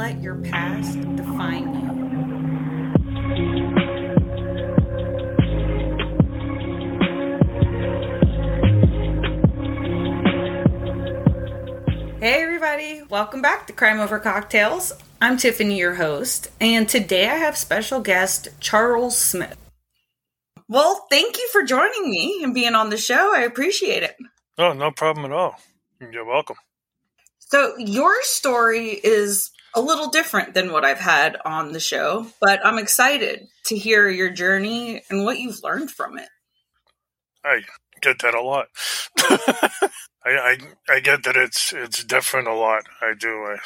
let your past define you. Hey, everybody, welcome back to Crime Over Cocktails. I'm Tiffany, your host, and today I have special guest Charles Smith. Well, thank you for joining me and being on the show. I appreciate it. Oh, no problem at all. You're welcome. So, your story is a little different than what I've had on the show, but I'm excited to hear your journey and what you've learned from it. I get that a lot. I, I I get that it's it's different a lot. I do. I,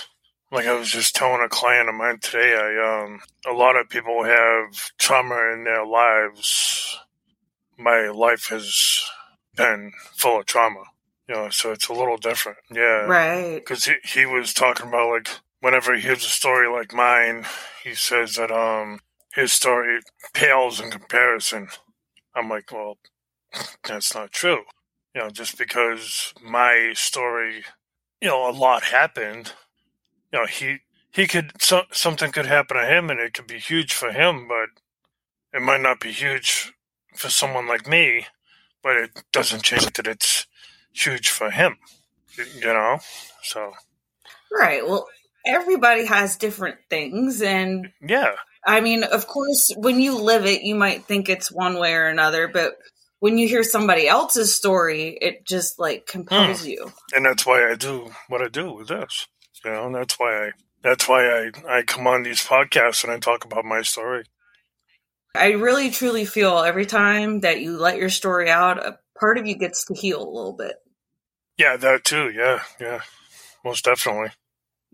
like I was just telling a client of mine today. I um a lot of people have trauma in their lives. My life has been full of trauma. You know, so it's a little different. Yeah. Right. Because he, he was talking about like whenever he hears a story like mine, he says that um his story pales in comparison. I'm like, well, that's not true. You know, just because my story, you know, a lot happened. You know, he he could so, something could happen to him, and it could be huge for him, but it might not be huge for someone like me. But it doesn't change that it's huge for him. You know, so right. Well, everybody has different things, and yeah. I mean, of course, when you live it, you might think it's one way or another, but when you hear somebody else's story, it just like compels mm. you. And that's why I do what I do with this. You know, and that's why I that's why I, I come on these podcasts and I talk about my story. I really truly feel every time that you let your story out, a part of you gets to heal a little bit. Yeah, that too. Yeah, yeah. Most definitely.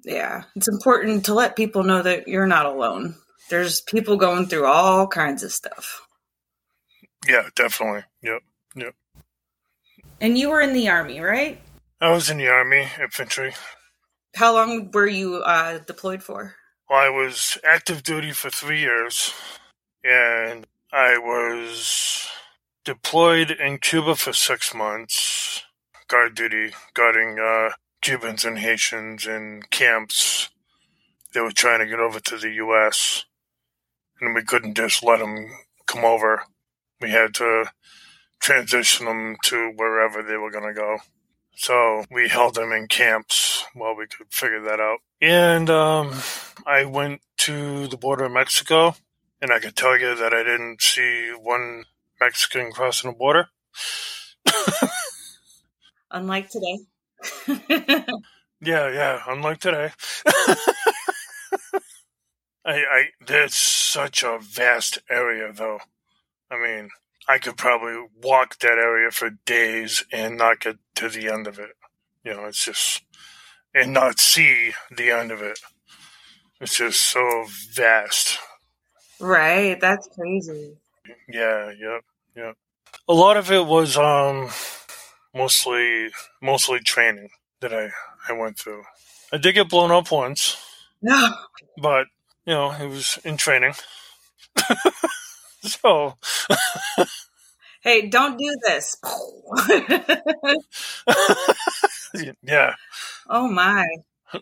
Yeah. It's important to let people know that you're not alone. There's people going through all kinds of stuff. Yeah, definitely. Yep. Yep. And you were in the army, right? I was in the army, infantry. How long were you uh, deployed for? Well, I was active duty for three years, and I was deployed in Cuba for six months, guard duty, guarding uh, Cubans and Haitians in camps. They were trying to get over to the U.S., and we couldn't just let them come over we had to transition them to wherever they were going to go. So we held them in camps while we could figure that out. And um, I went to the border of Mexico, and I can tell you that I didn't see one Mexican crossing the border. unlike today. yeah, yeah, unlike today. I, I, there's such a vast area, though. I mean, I could probably walk that area for days and not get to the end of it. You know, it's just, and not see the end of it. It's just so vast. Right. That's crazy. Yeah. Yep. Yep. A lot of it was, um, mostly, mostly training that I, I went through. I did get blown up once. No. But, you know, it was in training. So. hey, don't do this. yeah. Oh my.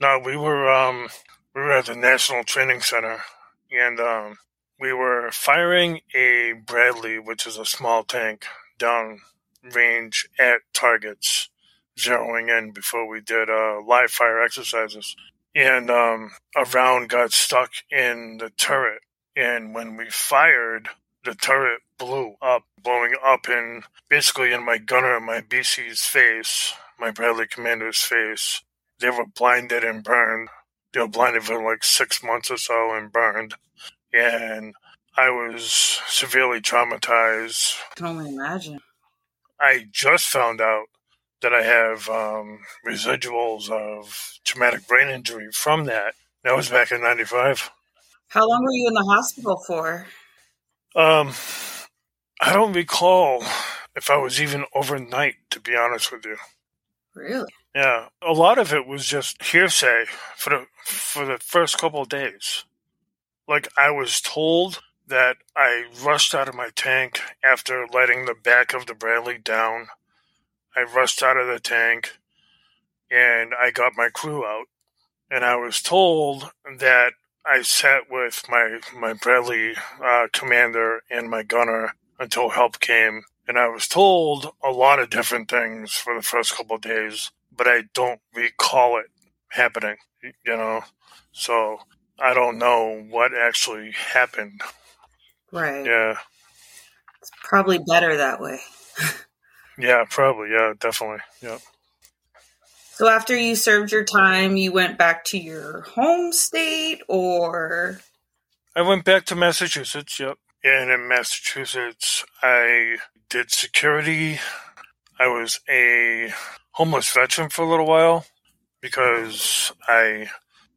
no, we were um we were at the National Training Center and um we were firing a Bradley, which is a small tank, down range at targets, zeroing in before we did uh, live fire exercises. And um, a round got stuck in the turret and when we fired, the turret blew up, blowing up in basically in my gunner my BC's face, my Bradley commander's face. They were blinded and burned. They were blinded for like six months or so and burned. And I was severely traumatized. I can only imagine. I just found out that I have um, residuals of traumatic brain injury from that. That was back in 95. How long were you in the hospital for? Um, I don't recall if I was even overnight, to be honest with you. Really? Yeah, a lot of it was just hearsay for the for the first couple of days. Like I was told that I rushed out of my tank after letting the back of the Bradley down. I rushed out of the tank and I got my crew out and I was told that I sat with my my Bradley uh, commander and my gunner until help came, and I was told a lot of different things for the first couple days, but I don't recall it happening. You know, so I don't know what actually happened. Right. Yeah. It's probably better that way. yeah, probably. Yeah, definitely. Yeah. So after you served your time, you went back to your home state or I went back to Massachusetts, yep. And in Massachusetts, I did security. I was a homeless veteran for a little while because I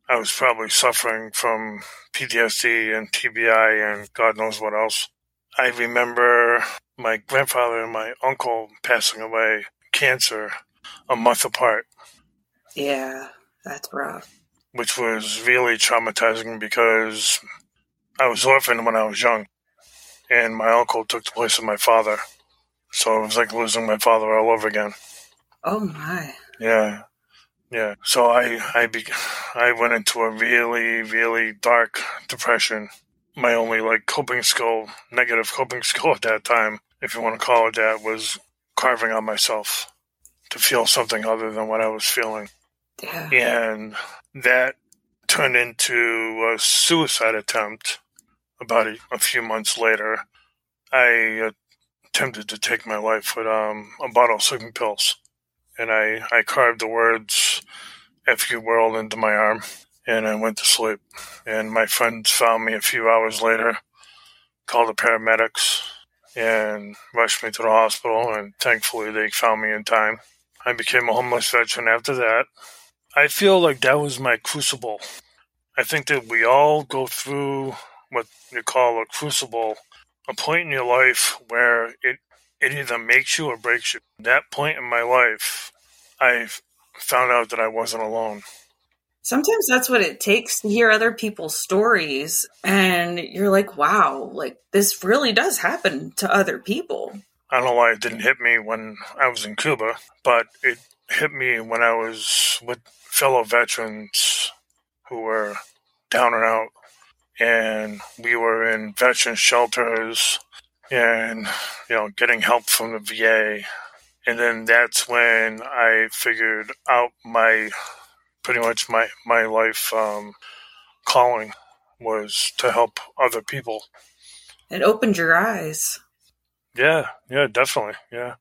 I was probably suffering from PTSD and TBI and God knows what else. I remember my grandfather and my uncle passing away cancer a month apart. Yeah, that's rough. Which was really traumatizing because I was orphaned when I was young, and my uncle took the place of my father. So it was like losing my father all over again. Oh my. Yeah. Yeah. So I I be, I went into a really really dark depression. My only like coping skill, negative coping skill at that time, if you want to call it that, was carving on myself to feel something other than what I was feeling. Yeah. And that turned into a suicide attempt about a, a few months later. I attempted to take my life with um, a bottle of sleeping pills. And I, I carved the words F you world into my arm and I went to sleep. And my friends found me a few hours later, called the paramedics, and rushed me to the hospital. And thankfully, they found me in time. I became a homeless veteran after that. I feel like that was my crucible. I think that we all go through what you call a crucible, a point in your life where it it either makes you or breaks you. That point in my life, I found out that I wasn't alone. Sometimes that's what it takes to hear other people's stories, and you're like, wow, like this really does happen to other people. I don't know why it didn't hit me when I was in Cuba, but it hit me when I was with fellow veterans who were down and out. And we were in veteran shelters and, you know, getting help from the VA. And then that's when I figured out my, pretty much my, my life um, calling was to help other people. It opened your eyes. Yeah, yeah, definitely. Yeah.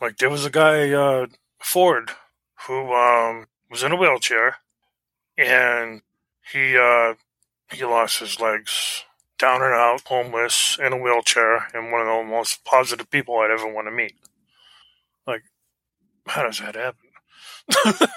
Like there was a guy, uh, Ford, who um, was in a wheelchair, and he uh, he lost his legs, down and out, homeless, in a wheelchair, and one of the most positive people I'd ever want to meet. How does that happen?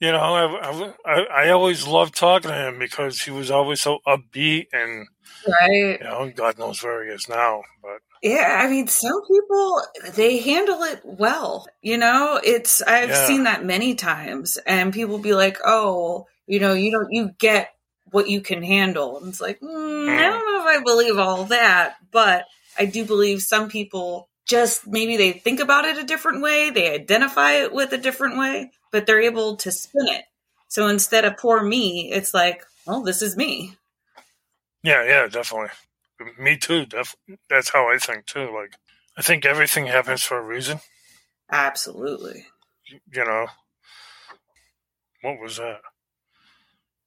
you know, I, I, I always loved talking to him because he was always so upbeat and, right. You know, God knows where he is now, but yeah, I mean, some people they handle it well. You know, it's I've yeah. seen that many times, and people be like, "Oh, you know, you don't you get what you can handle," and it's like, mm, mm. I don't know if I believe all that, but I do believe some people just maybe they think about it a different way, they identify it with a different way, but they're able to spin it. So instead of poor me, it's like, well, this is me. Yeah, yeah, definitely me too. Def- that's how I think too. Like, I think everything happens for a reason. Absolutely. You know, what was that?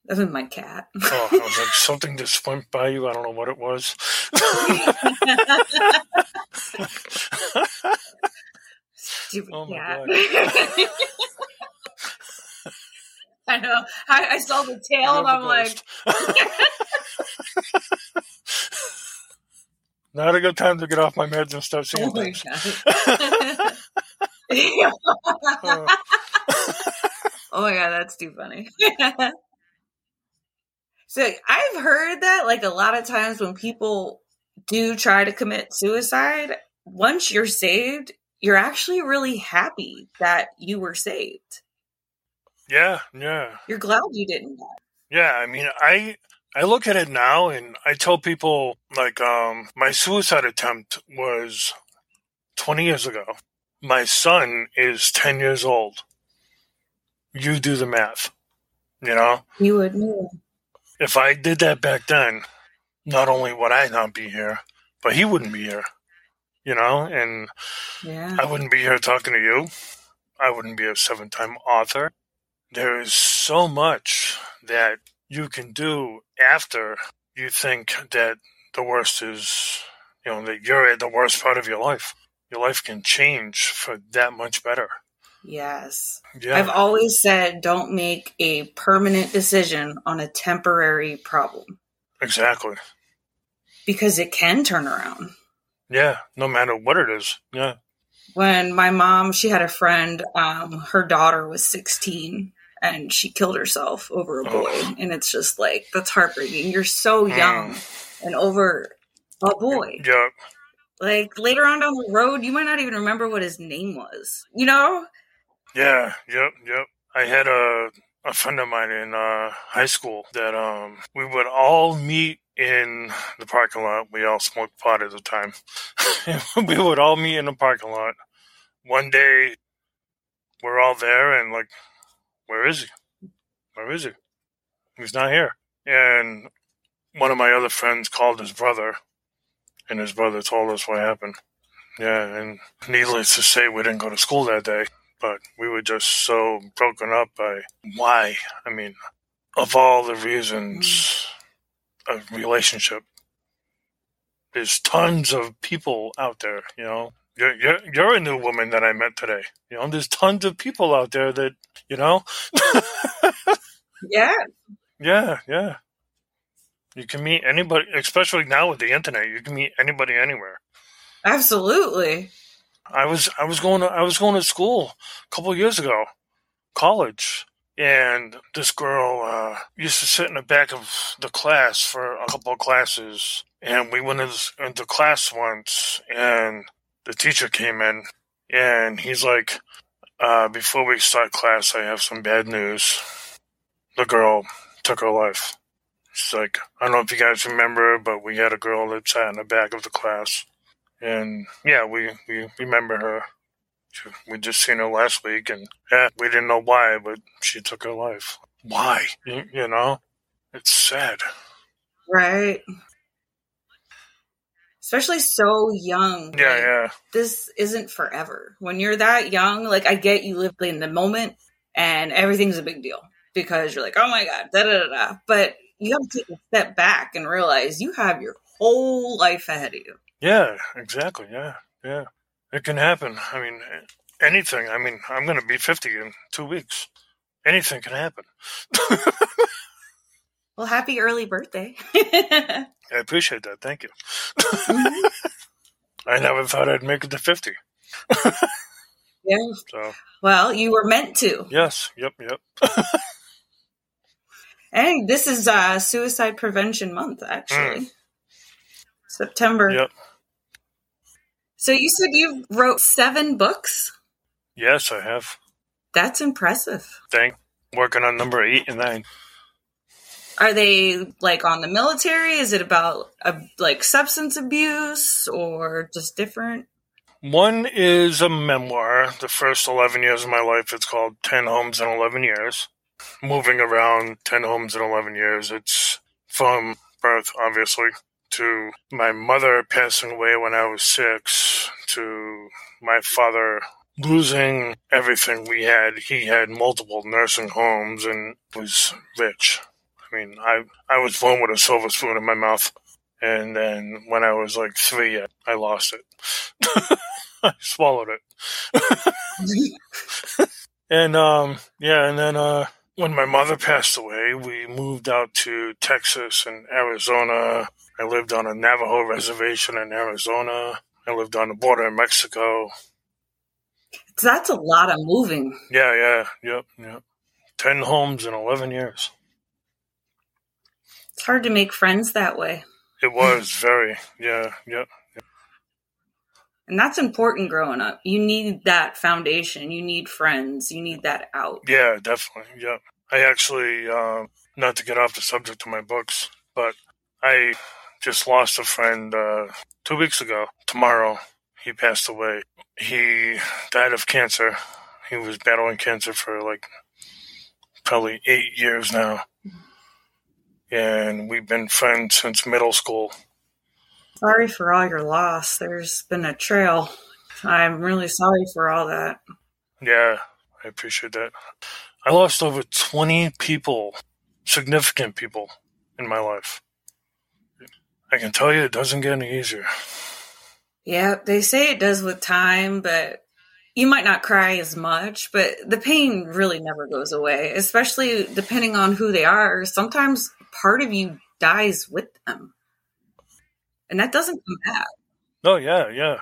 That was my cat. oh, I was like, something just went by you. I don't know what it was. Stupid oh cat. I know. I, I, saw the tail and I'm like. Not a good time to get off my meds and start seeing oh things. Oh. oh my god, that's too funny. So I've heard that like a lot of times when people do try to commit suicide, once you're saved, you're actually really happy that you were saved. Yeah, yeah. You're glad you didn't die. Yeah, I mean, I I look at it now and I tell people like um, my suicide attempt was 20 years ago. My son is 10 years old. You do the math. You know? You would know. If I did that back then, not only would I not be here, but he wouldn't be here. You know? And Yeah. I wouldn't be here talking to you. I wouldn't be a seven time author. There is so much that you can do after you think that the worst is, you know, that you're at the worst part of your life. Your life can change for that much better. Yes. Yeah. I've always said don't make a permanent decision on a temporary problem exactly. because it can turn around. Yeah. No matter what it is. Yeah. When my mom, she had a friend, um, her daughter was 16 and she killed herself over a boy. Oh. And it's just like, that's heartbreaking. You're so young and over a boy. Yeah. Like later on down the road, you might not even remember what his name was. You know? Yeah. Yep. Yep. I had a, a friend of mine in uh, high school that um, we would all meet in the parking lot. We all smoked pot at the time. we would all meet in the parking lot. One day, we're all there, and like, where is he? Where is he? He's not here. And one of my other friends called his brother, and his brother told us what happened. Yeah, and needless to say, we didn't go to school that day, but we were just so broken up by why. I mean, of all the reasons a relationship, there's tons of people out there, you know. You're, you're, you're a new woman that I met today. You know, there's tons of people out there that, you know, Yeah. yeah, yeah. You can meet anybody, especially now with the internet. You can meet anybody anywhere. Absolutely. I was I was going to I was going to school a couple years ago, college, and this girl uh, used to sit in the back of the class for a couple of classes, and we went into, into class once, and the teacher came in, and he's like, uh, "Before we start class, I have some bad news. The girl took her life." She's like, "I don't know if you guys remember, but we had a girl that sat in the back of the class." And yeah, we, we remember her. We just seen her last week, and yeah, we didn't know why, but she took her life. Why? You, you know, it's sad. Right. Especially so young. Yeah, Like, yeah, This isn't forever. When you're that young, like I get you live in the moment and everything's a big deal because you're like, oh my God, da da da da. But you have to take a step back and realize you have your whole life ahead of you. Yeah. Exactly. Yeah, yeah. It can happen. I mean, anything. I mean, I'm going to be 50 in two weeks. Anything can happen. Well, happy early birthday. I appreciate that. Thank you. I never thought I'd make it to 50. yeah. So, Well, you were meant to. yes. Yep. Yep. Hey, this is uh, Suicide Prevention Month, actually. September. Yep. So you said you wrote seven books? Yes, I have. That's impressive. Thank. Working on number eight and nine. Are they like on the military? Is it about uh, like substance abuse or just different? One is a memoir. The first 11 years of my life, it's called 10 Homes in 11 Years. Moving around 10 homes in 11 years. It's from birth, obviously, to my mother passing away when I was six, to my father losing everything we had. He had multiple nursing homes and was rich. I mean, I, I was born with a silver spoon in my mouth. And then when I was like three, I lost it. I swallowed it. And um yeah, and then uh when my mother passed away, we moved out to Texas and Arizona. I lived on a Navajo reservation in Arizona. I lived on the border in Mexico. That's a lot of moving. Yeah, yeah, yep, yep. Ten homes in eleven years. It's hard to make friends that way. It was very, yeah, yep. And that's important growing up. You need that foundation. You need friends. You need that out. Yeah, definitely. Yep. I actually, um, not to get off the subject of my books, but I just lost a friend uh, two weeks ago. Tomorrow, he passed away. He died of cancer. He was battling cancer for like probably eight years now. And we've been friends since middle school. Sorry for all your loss. There's been a trail. I'm really sorry for all that. Yeah, I appreciate that. I lost over 20 people, significant people in my life. I can tell you it doesn't get any easier. Yeah, they say it does with time, but you might not cry as much, but the pain really never goes away, especially depending on who they are. Sometimes part of you dies with them, and that doesn't come back. Oh, yeah, yeah.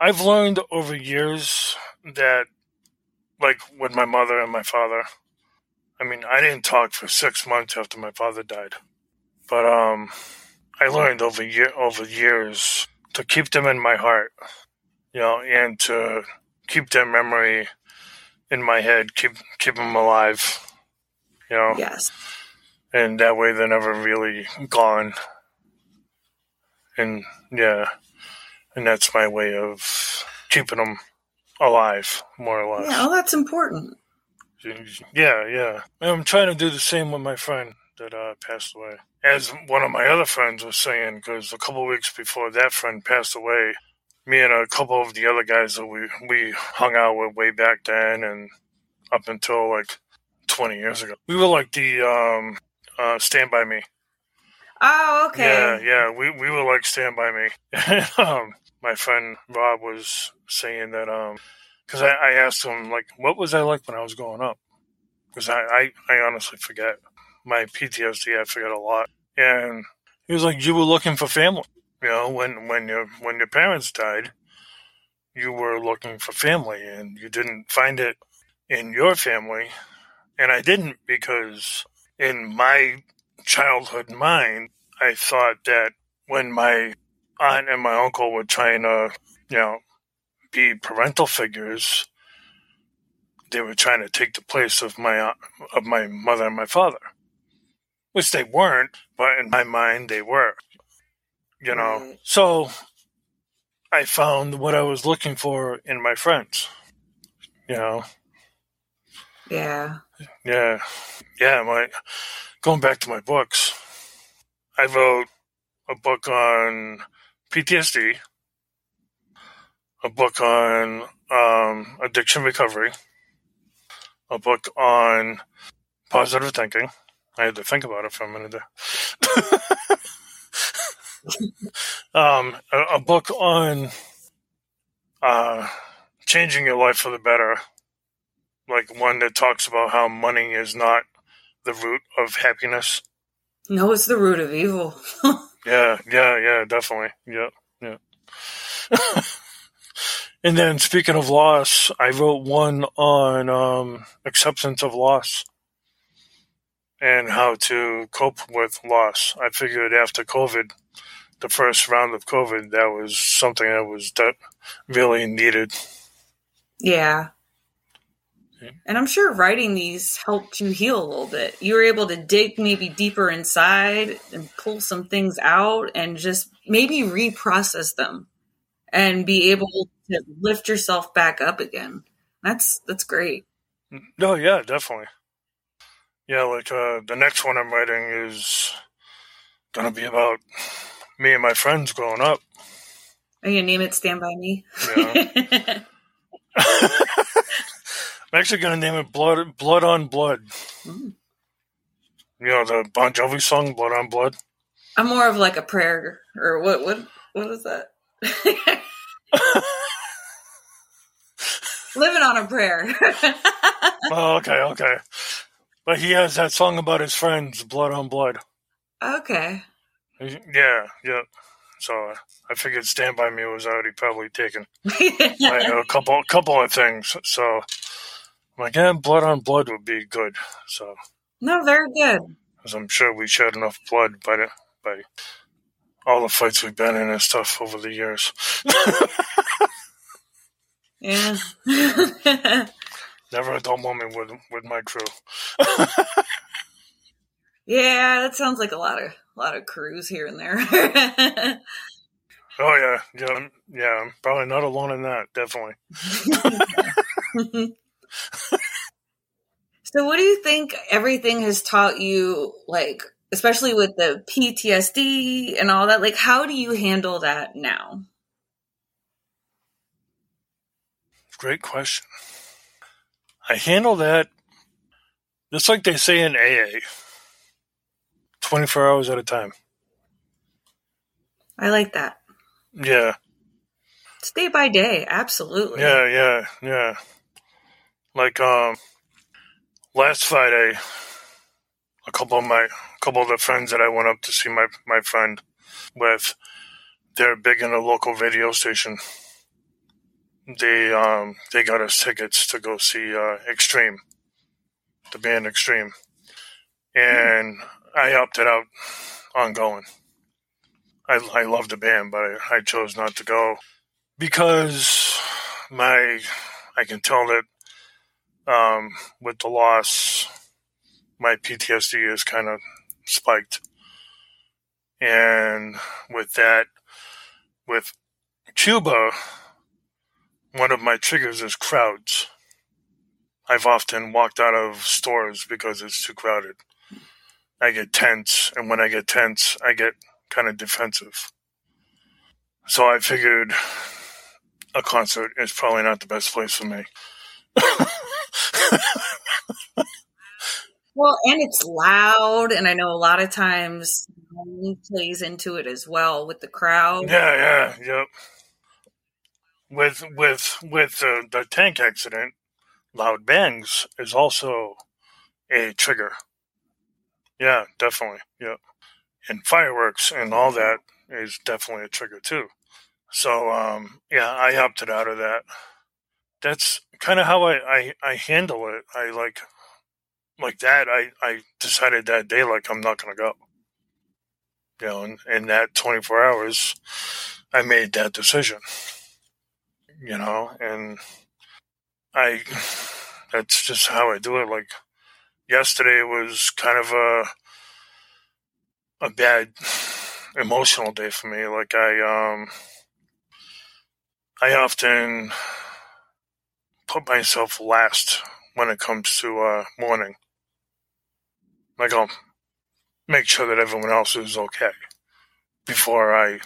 I've learned over years that, like with my mother and my father, I mean, I didn't talk for six months after my father died, but um, I learned over year over years to keep them in my heart, you know, and to keep their memory in my head, keep keep them alive, you know. Yes. And that way, they're never really gone. And yeah, and that's my way of keeping them alive, more or less. Yeah, well, that's important. Yeah, yeah. I'm trying to do the same with my friend that uh, passed away. As one of my other friends was saying, because a couple weeks before that friend passed away, me and a couple of the other guys that we we hung out with way back then and up until like 20 years ago, we were like the um, uh, Stand By Me. Oh, okay. Yeah, yeah. We we were like Stand By Me. um, my friend Rob was saying that um, because I, I asked him like, what was I like when I was growing up? Because I, I I honestly forget my PTSD. I forget a lot. And he was like, you were looking for family. You know, when when your when your parents died, you were looking for family, and you didn't find it in your family. And I didn't because in my childhood mind, I thought that when my aunt and my uncle were trying to, you know, be parental figures, they were trying to take the place of my of my mother and my father, which they weren't, but in my mind they were. You know, Right. so I found what I was looking for in my friends. You know, Yeah. yeah, yeah. My going back to my books, I wrote a book on PTSD, a book on um, addiction recovery, a book on positive thinking. I had to think about it for a minute there. um, a, a book on uh, changing your life for the better, like one that talks about how money is not the root of happiness. No, it's the root of evil. Yeah, yeah, yeah, definitely. Yeah, yeah. and then speaking of loss, I wrote one on um, acceptance of loss and how to cope with loss. I figured after COVID, the first round of COVID, that was something that was that really needed. yeah. And I'm sure writing these helped you heal a little bit. You were able to dig maybe deeper inside and pull some things out and just maybe reprocess them and be able to lift yourself back up again. That's that's great. Oh yeah, definitely. Yeah, like uh, the next one I'm writing is gonna be about me and my friends growing up. Are you gonna name it Stand By Me? Yeah. I'm actually gonna name it Blood Blood on Blood. Mm. You know the Bon Jovi song Blood on Blood. I'm more of like a prayer or what what what is that? Living on a prayer. Oh, okay, okay. But he has that song about his friends, Blood on Blood. okay. Yeah, yeah. So I figured Stand By Me was already probably taken. I know a couple couple of things. So I'm like, yeah, Blood on Blood would be good. So no, very good. because I'm sure we shed enough blood by the, by all the fights we've been in and stuff over the years. Yeah. Never a dull moment with with my crew. yeah, that sounds like a lot of a lot of crews here and there. Oh yeah, yeah, yeah. I'm probably not alone in that. Definitely. So, what do you think everything has taught you, like, especially with the PTSD and all that? Like, how do you handle that now? Great question. I handle that just like they say in AA 24 hours at a time. I like that. Yeah. It's day by day, absolutely. Yeah, yeah, yeah. Like um last Friday a couple of my couple of the friends that I went up to see my my friend with they're big in a local radio station. They um they got us tickets to go see uh Extreme. The band Extreme. And I opted out on going. I, I love the band, but I, I chose not to go because my I can tell that um, with the loss, my PTSD is kind of spiked, and with that, with Cuba, one of my triggers is crowds. I've often walked out of stores because it's too crowded. I get tense, and when I get tense, I get kind of defensive. So I figured a concert is probably not the best place for me. well, and it's loud, and I know a lot of times plays into it as well with the crowd. Yeah, yeah, yep. With with with the, the tank accident, loud bangs is also a trigger. Yeah, definitely. Yeah, And fireworks and all that is definitely a trigger too. So um, yeah, I opted out of that. That's kind of how I, I, I handle it. I like like that. I, I decided that day like I'm not gonna go. You know, in, in that 24 hours, I made that decision. You know, and I that's just how I do it. Like yesterday was kind of a a bad emotional day for me. Like I um I often put myself last when it comes to uh, mourning. Like I'll make sure that everyone else is okay before I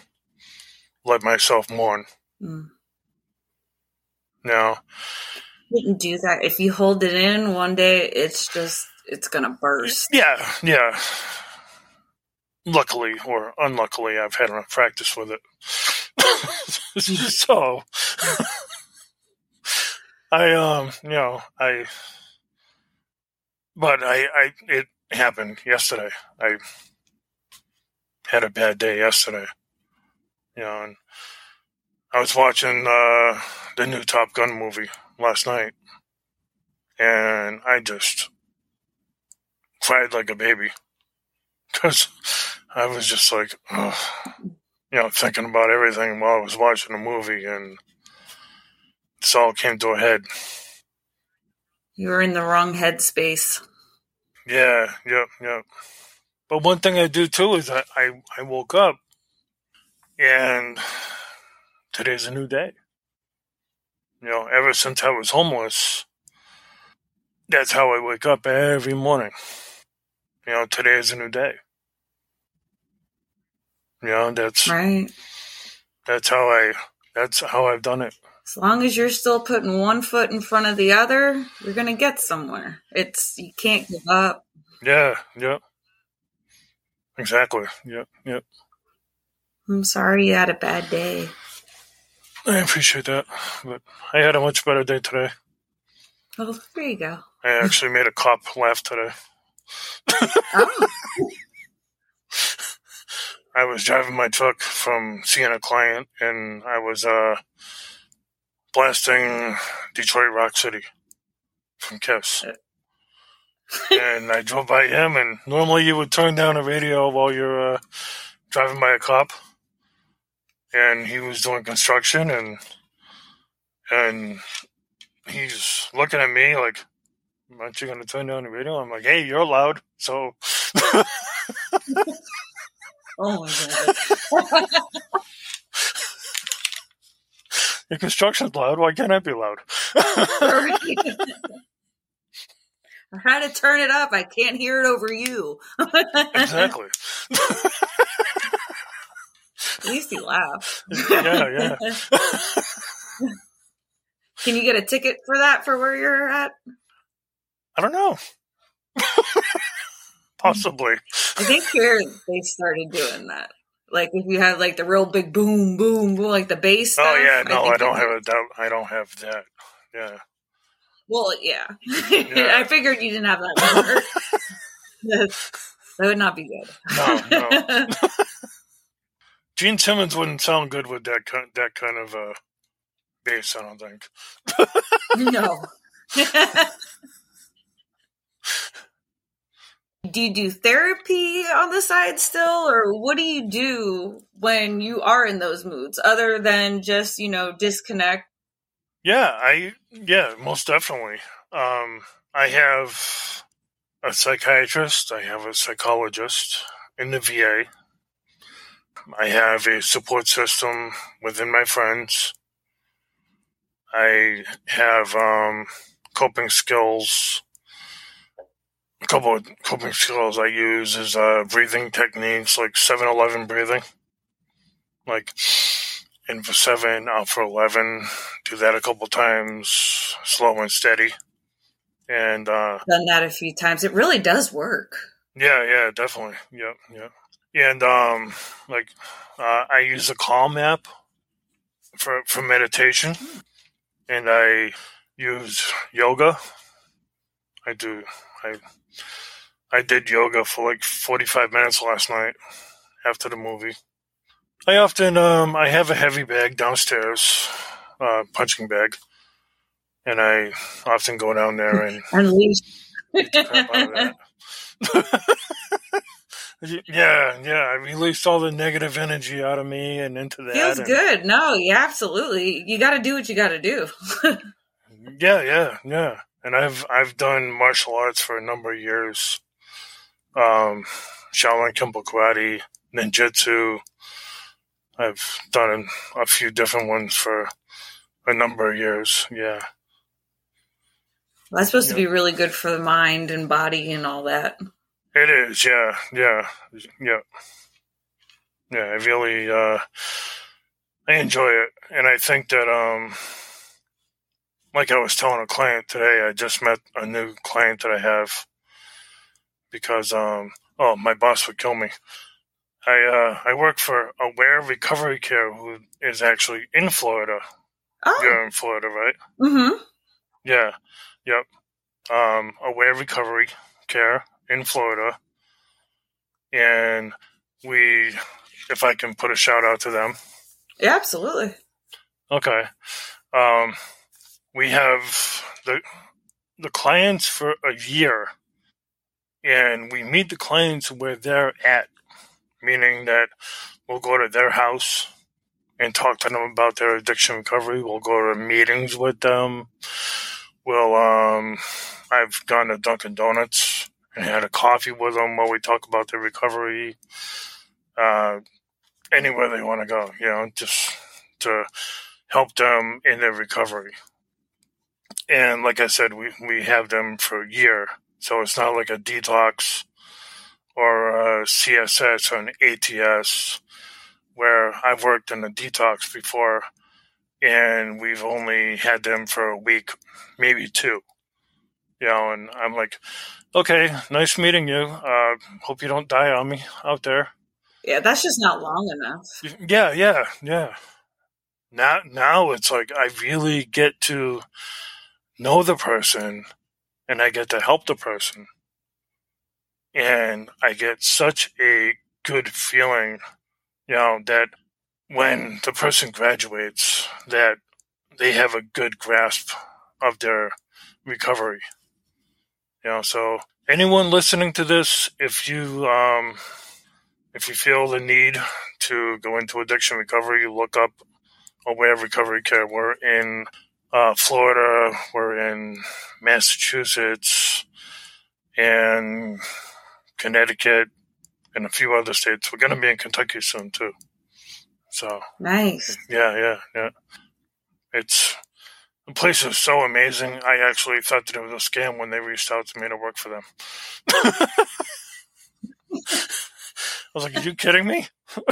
let myself mourn. Mm. No. Wouldn't do that. If you hold it in one day, it's just it's gonna burst. Yeah, yeah. Luckily or unluckily, I've had enough practice with it. so I um you know I but I I it happened yesterday. I had a bad day yesterday. You know, and I was watching uh, the new Top Gun movie last night, and I just cried like a baby because I was just like, oh, you know, thinking about everything while I was watching the movie, and this all came to a head. You were in the wrong headspace. Yeah, yep, yep. But one thing I do too is I, I, I woke up and today's a new day. You know, ever since I was homeless, that's how I wake up every morning. You know, today is a new day. You know, that's right. That's how I. That's how I've done it. As long as you're still putting one foot in front of the other, you're gonna get somewhere. It's you can't give up. Yeah. Yep. Exactly. Yep. Yep. I'm sorry you had a bad day. I appreciate that, but I had a much better day today. Well, there you go. I actually made a cop laugh today. oh. I was driving my truck from seeing a client, and I was uh, blasting Detroit Rock City from Kiss. and I drove by him, and normally you would turn down a radio while you're uh, driving by a cop, and he was doing construction, and and he's looking at me like, "Aren't you going to turn down the radio?" I'm like, "Hey, you're loud." So Oh my god. Your construction's loud. Why can't I be loud? I had to turn it up. I can't hear it over you. exactly. At least he laughed. yeah, yeah. Can you get a ticket for that for where you're at? I don't know. Possibly. I think here they started doing that. Like if you have like the real big boom, boom, boom, like the bass. Oh yeah, no, I, I don't have a doubt. I don't have that. Yeah. Well, yeah. yeah. I figured you didn't have that. that would not be good. No, no. Gene Simmons wouldn't sound good with that kind, that kind of uh, bass. I don't think. no. do you do therapy on the side still or what do you do when you are in those moods other than just you know disconnect yeah i yeah most definitely um i have a psychiatrist i have a psychologist in the va i have a support system within my friends i have um coping skills a couple of coping skills I use is uh, breathing techniques like 7 11 breathing. Like in for 7, out for 11. Do that a couple times, slow and steady. And, uh, done that a few times. It really does work. Yeah, yeah, definitely. Yep, yep. And, um, like, uh, I use a Calm app for, for meditation. And I use yoga. I do, I, I did yoga for like 45 minutes last night after the movie. I often um I have a heavy bag downstairs, uh, punching bag, and I often go down there and unleash. yeah, yeah. I released all the negative energy out of me and into that. Feels and, good. No, yeah, absolutely. You got to do what you got to do. yeah, yeah, yeah. And I've I've done martial arts for a number of years um, Shaolin Kempo Karate, Ninjutsu. I've done a few different ones for a number of years. Yeah. Well, that's supposed yeah. to be really good for the mind and body and all that. It is, yeah, yeah, yeah, yeah. I really, uh, I enjoy it, and I think that, um, like I was telling a client today, I just met a new client that I have because um oh my boss would kill me. I uh I work for Aware Recovery Care, who is actually in Florida. Oh. You're in Florida, right? Mm-hmm. Yeah. Yep. Um, Aware Recovery Care in Florida, and we, if I can put a shout out to them. Yeah, absolutely. Okay. Um, we have the the clients for a year and we meet the clients where they're at, meaning that we'll go to their house and talk to them about their addiction recovery. We'll go to meetings with them. We'll, um, I've gone to Dunkin' Donuts and had a coffee with them while we talk about their recovery. Uh, anywhere they want to go, you know, just to help them in their recovery. And like I said, we, we have them for a year so it's not like a detox or a CSS or an ATS where I've worked in a detox before and we've only had them for a week, maybe two. You know, and I'm like, okay, nice meeting you. Uh, hope you don't die on me out there. Yeah, that's just not long enough. Yeah, yeah, yeah. Now, now it's like I really get to know the person and I get to help the person. And I get such a good feeling, you know, that when the person graduates, that they have a good grasp of their recovery. You know, so anyone listening to this, if you um, if you feel the need to go into addiction recovery, look up Aware Recovery Care. We're in uh, Florida, we're in Massachusetts, and Connecticut, and a few other states. We're going to be in Kentucky soon too. So nice. Yeah, yeah, yeah. It's The place is so amazing. I actually thought that it was a scam when they reached out to me to work for them. I was like, "Are you kidding me?"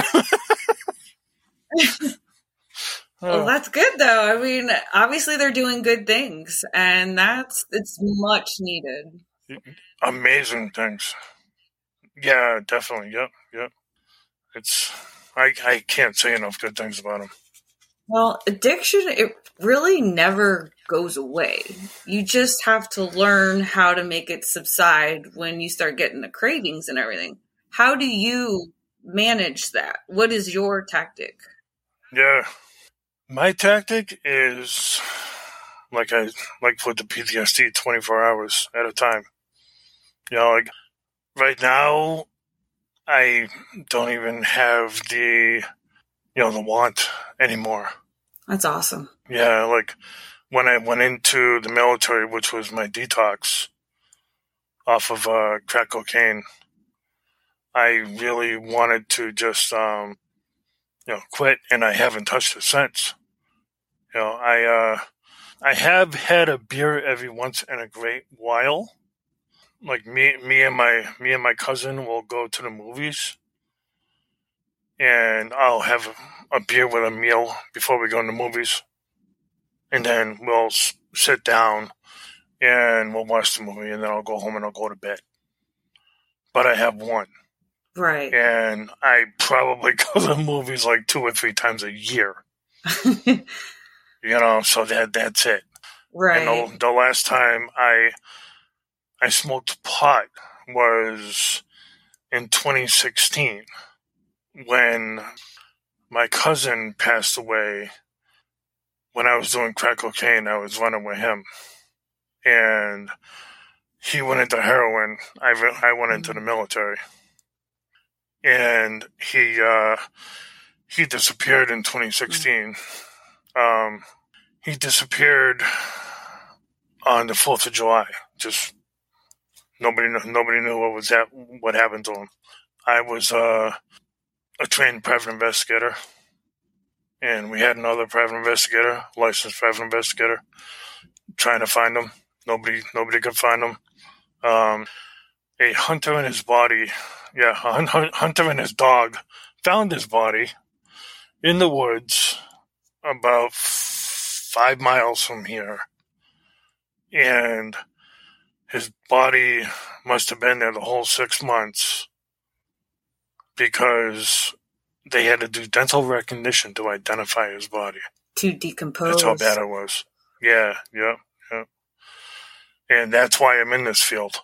Well, uh. that's good though. I mean, obviously they're doing good things, and that's it's much needed. Amazing things. Yeah, definitely. Yep, yep. It's I I can't say enough good things about them. Well, addiction it really never goes away. You just have to learn how to make it subside when you start getting the cravings and everything. How do you manage that? What is your tactic? Yeah, my tactic is like I like with the PTSD, twenty four hours at a time. You know, like right now, I don't even have the you know the want anymore. That's awesome. Yeah, like when I went into the military, which was my detox off of uh, crack cocaine, I really wanted to just um, you know quit, and I haven't touched it since. You know, I uh, I have had a beer every once in a great while. Like me, me and my me and my cousin will go to the movies, and I'll have a beer with a meal before we go in the movies, and then we'll s- sit down and we'll watch the movie, and then I'll go home and I'll go to bed. But I have one, Right. and I probably go to the movies like two or three times a year. You know, so that that's it. right. And the, the last time I I smoked pot was in 2016 when my cousin passed away. When I was doing crack cocaine, I was running with him, and he went into heroin. I re- I went into the military, and he uh, he disappeared in 2016. Um, he disappeared on the Fourth of July. Just nobody nobody knew what was that what happened to him. I was uh, a trained private investigator, and we had another private investigator, licensed private investigator, trying to find him. Nobody nobody could find him. Um, a hunter and his body, yeah, a hun- hun- hunter and his dog found his body in the woods about five miles from here. And his body must have been there the whole six months because they had to do dental recognition to identify his body. to decompose. That's how bad it was. Yeah, yeah, yeah. And that's why I'm in this field.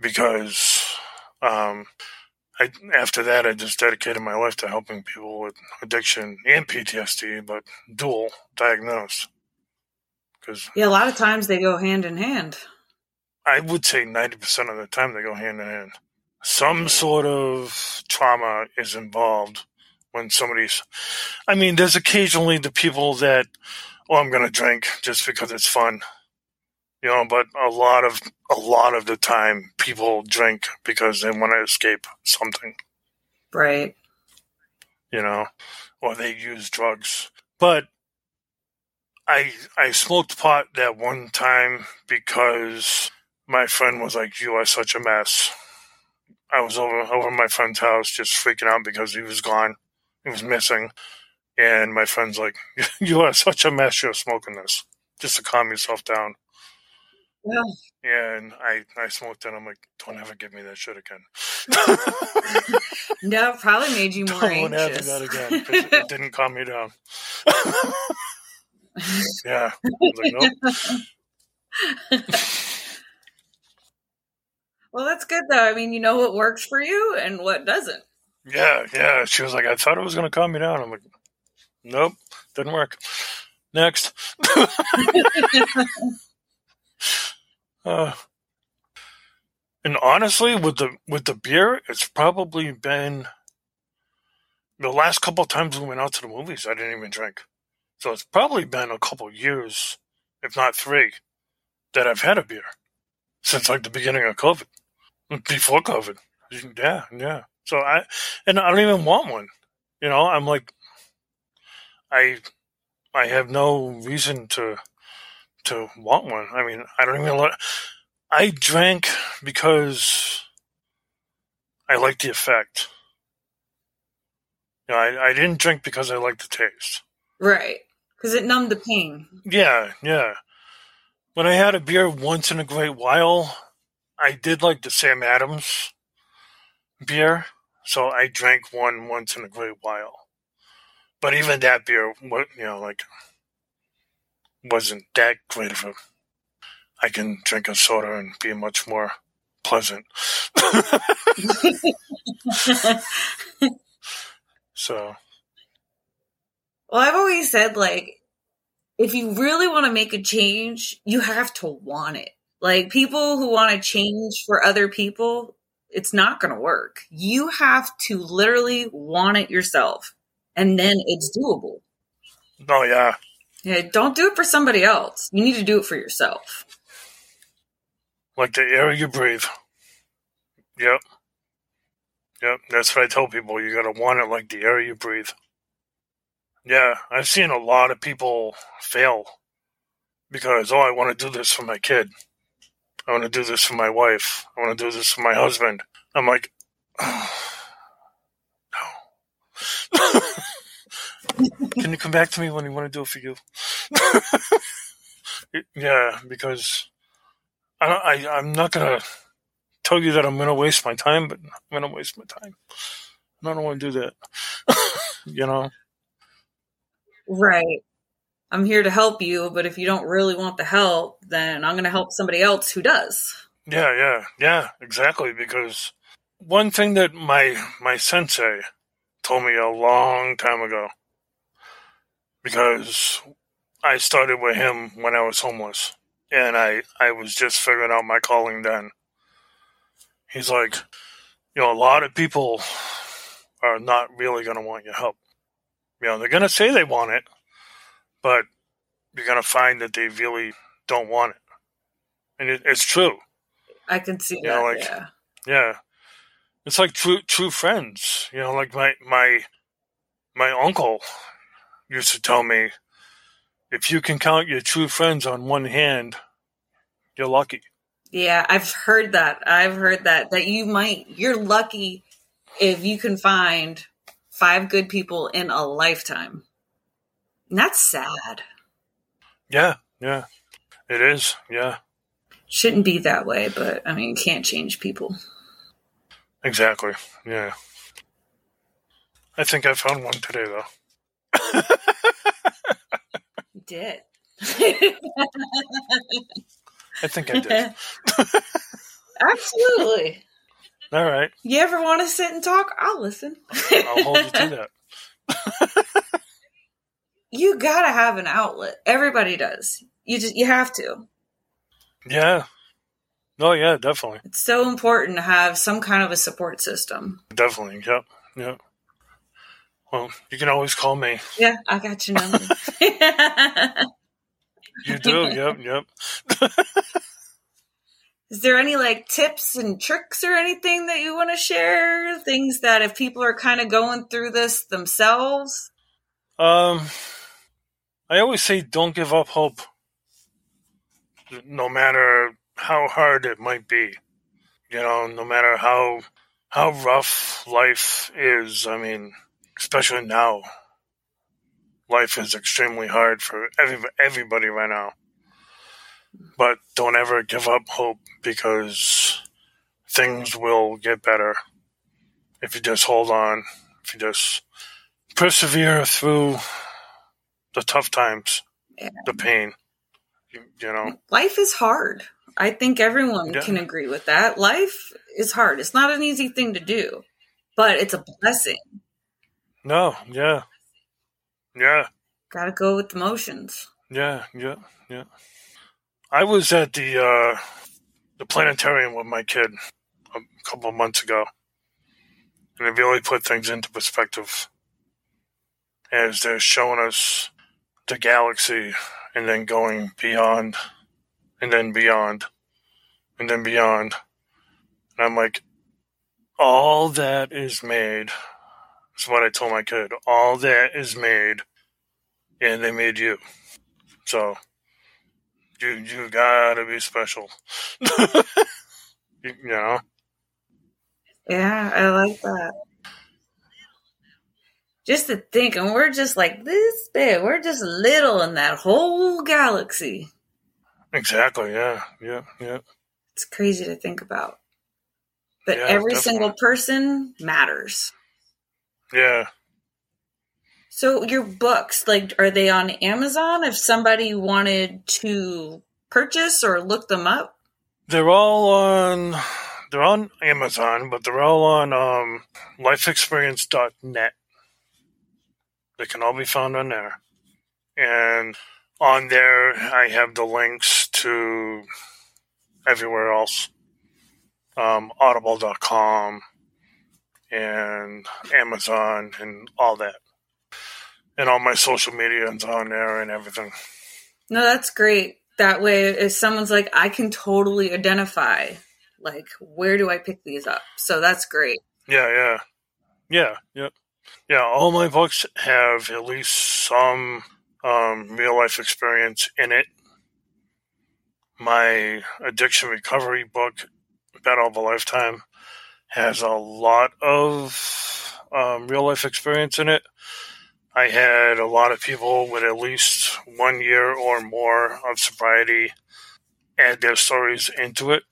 Because um, I, after that, I just dedicated my life to helping people with addiction and PTSD, but dual diagnosed. Because Yeah, a lot of times they go hand in hand. I would say 90% of the time they go hand in hand. Some sort of trauma is involved when somebody's. I mean, there's occasionally the people that, oh, I'm going to drink just because it's fun. You know, but a lot of a lot of the time, people drink because they want to escape something. Right. You know, or they use drugs. But I I smoked pot that one time because my friend was like, "You are such a mess." I was over over my friend's house, just freaking out because he was gone, he was missing, and my friend's like, "You are such a mess. You're smoking this just to calm yourself down." Yeah. And I I smoked it. I'm like, "Don't ever give me that shit again." No, probably made you more Don't ever anxious. that again. it didn't calm me down. yeah, I was like, nope. Well, that's good though. I mean, you know what works for you and what doesn't. Yeah, yeah. She was like, I thought it was going to calm me down. I'm like, nope, didn't work. Next. uh, and honestly, with the with the beer, it's probably been the last couple times we went out to the movies. I didn't even drink, so it's probably been a couple years, if not three, that I've had a beer since like the beginning of COVID, before COVID. Yeah, yeah. So I and I don't even want one. You know, I'm like, I I have no reason to to want one. I mean, I don't even let. I drank because I like the effect. You know, I, I didn't drink because I like the taste. Right. Because it numbed the pain. Yeah, yeah. When I had a beer once in a great while, I did like the Sam Adams beer, so I drank one once in a great while. But even that beer, you know, like, wasn't that great of a. I can drink a soda and be much more pleasant. so. Well, I've always said, like, if you really want to make a change, you have to want it. Like, people who want to change for other people, it's not going to work. You have to literally want it yourself, and then it's doable. Oh, yeah. Yeah, don't do it for somebody else. You need to do it for yourself. Like the air you breathe. Yep. Yep. That's what I tell people. You got to want it like the air you breathe. Yeah, I've seen a lot of people fail because, oh, I want to do this for my kid. I want to do this for my wife. I want to do this for my husband. I'm like, oh, no. Can you come back to me when you want to do it for you? yeah, because I, I I'm not gonna tell you that I'm gonna waste my time, but I'm gonna waste my time. I don't want to do that. you know. Right. I'm here to help you, but if you don't really want the help, then I'm going to help somebody else who does. Yeah, yeah, yeah, exactly. Because one thing that my my sensei told me a long time ago because I started with him when I was homeless and I, I was just figuring out my calling then. He's like, you know, a lot of people are not really going to want your help. You know, they're going to say they want it, but you're going to find that they really don't want it. And it, it's true. I can see you that. Know, like, yeah. Yeah. It's like true true friends. You know, like my my my uncle used to tell me, if you can count your true friends on one hand, you're lucky. Yeah, I've heard that. I've heard that that you might you're lucky if you can find five good people in a lifetime. And that's sad. Yeah, yeah. It is. Yeah. Shouldn't be that way, but I mean, can't change people. Exactly. Yeah. I think I found one today though you did. I think I did. Absolutely. All right. You ever want to sit and talk? I'll listen. I'll hold you to that. you gotta have an outlet. Everybody does. You just you have to. Yeah. Oh yeah, definitely. It's so important to have some kind of a support system. Definitely. Yep. Yep. Well, you can always call me. Yeah, I got your number. you do, yep, yep. Is there any like tips and tricks or anything that you want to share? Things that if people are kind of going through this themselves? Um, I always say don't give up hope, no matter how hard it might be. You know, no matter how how rough life is. I mean, especially now. Life is extremely hard for every, everybody right now. But don't ever give up hope because things will get better if you just hold on, if you just persevere through the tough times, yeah. the pain. You, you, know, life is hard. I think everyone yeah. can agree with that. Life is hard. It's not an easy thing to do, but it's a blessing. No, yeah. Yeah. Gotta go with the motions. Yeah, yeah, yeah. I was at the uh the planetarium with my kid a couple of months ago. And it really put things into perspective as they're showing us the galaxy and then going beyond and then beyond and then beyond. And I'm like, all that is made that's what I told my kid. All that is made and they made you. So you you gotta be special. you, you know. Yeah, I like that. Just to think, and we're just like this big. We're just little in that whole galaxy. Exactly. Yeah. Yeah. Yeah. It's crazy to think about. But Yeah, every definitely. single person matters. Yeah. So your books, like, are they on Amazon? If somebody wanted to purchase or look them up, They're all on. They're on Amazon, but they're all on um, lifeexperience.net. They can all be found on there. And on there, I have the links to everywhere else um, audible.com and Amazon and all that. And all my social media is on there and everything. no, that's great. That way, if someone's like, I can totally identify, like, where do I pick these up? So that's great. Yeah, yeah. Yeah, yep. Yeah, all my books have at least some um, real life experience in it. My addiction recovery book, Battle of a Lifetime, has a lot of um, real life experience in it. I had a lot of people with at least one year or more of sobriety add their stories into it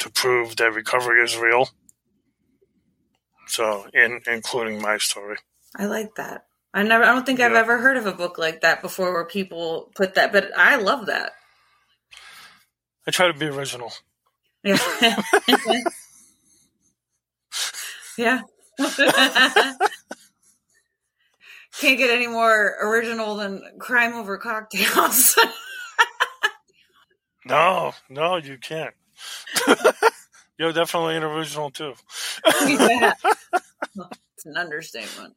to prove that recovery is real. So, in including my story. I like that. I never, I don't think I've ever heard of a book like that before where people put that, but I love that. I try to be original. Yeah. yeah. Can't get any more original than crime over cocktails. No, no, you can't. You're definitely an original too. yeah. It's an understatement.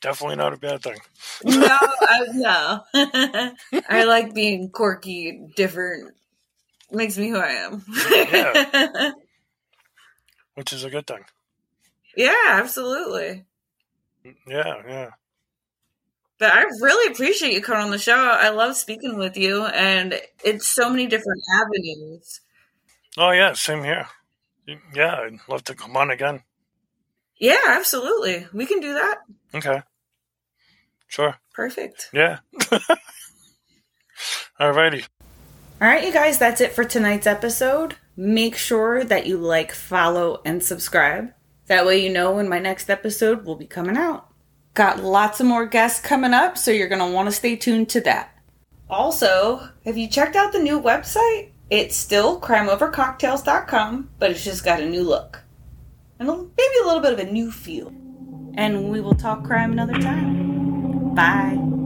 Definitely not a bad thing. no, I, no. I like being quirky, different. Makes me who I am. Yeah. Which is a good thing. yeah, absolutely. Yeah, yeah. But I really appreciate you coming on the show. I love speaking with you, and it's so many different avenues. Oh yeah, same here. Yeah, I'd love to come on again. Yeah, absolutely. We can do that. Okay. Sure. Perfect. Yeah. Alrighty. All right, you guys, that's it for tonight's episode. Make sure that you like, follow, and subscribe. That way, you know when my next episode will be coming out. Got lots of more guests coming up, so you're going to want to stay tuned to that. Also, have you checked out the new website? It's still crimeovercocktails.com, but it's just got a new look. And maybe a little bit of a new feel. And we will talk crime another time. Bye.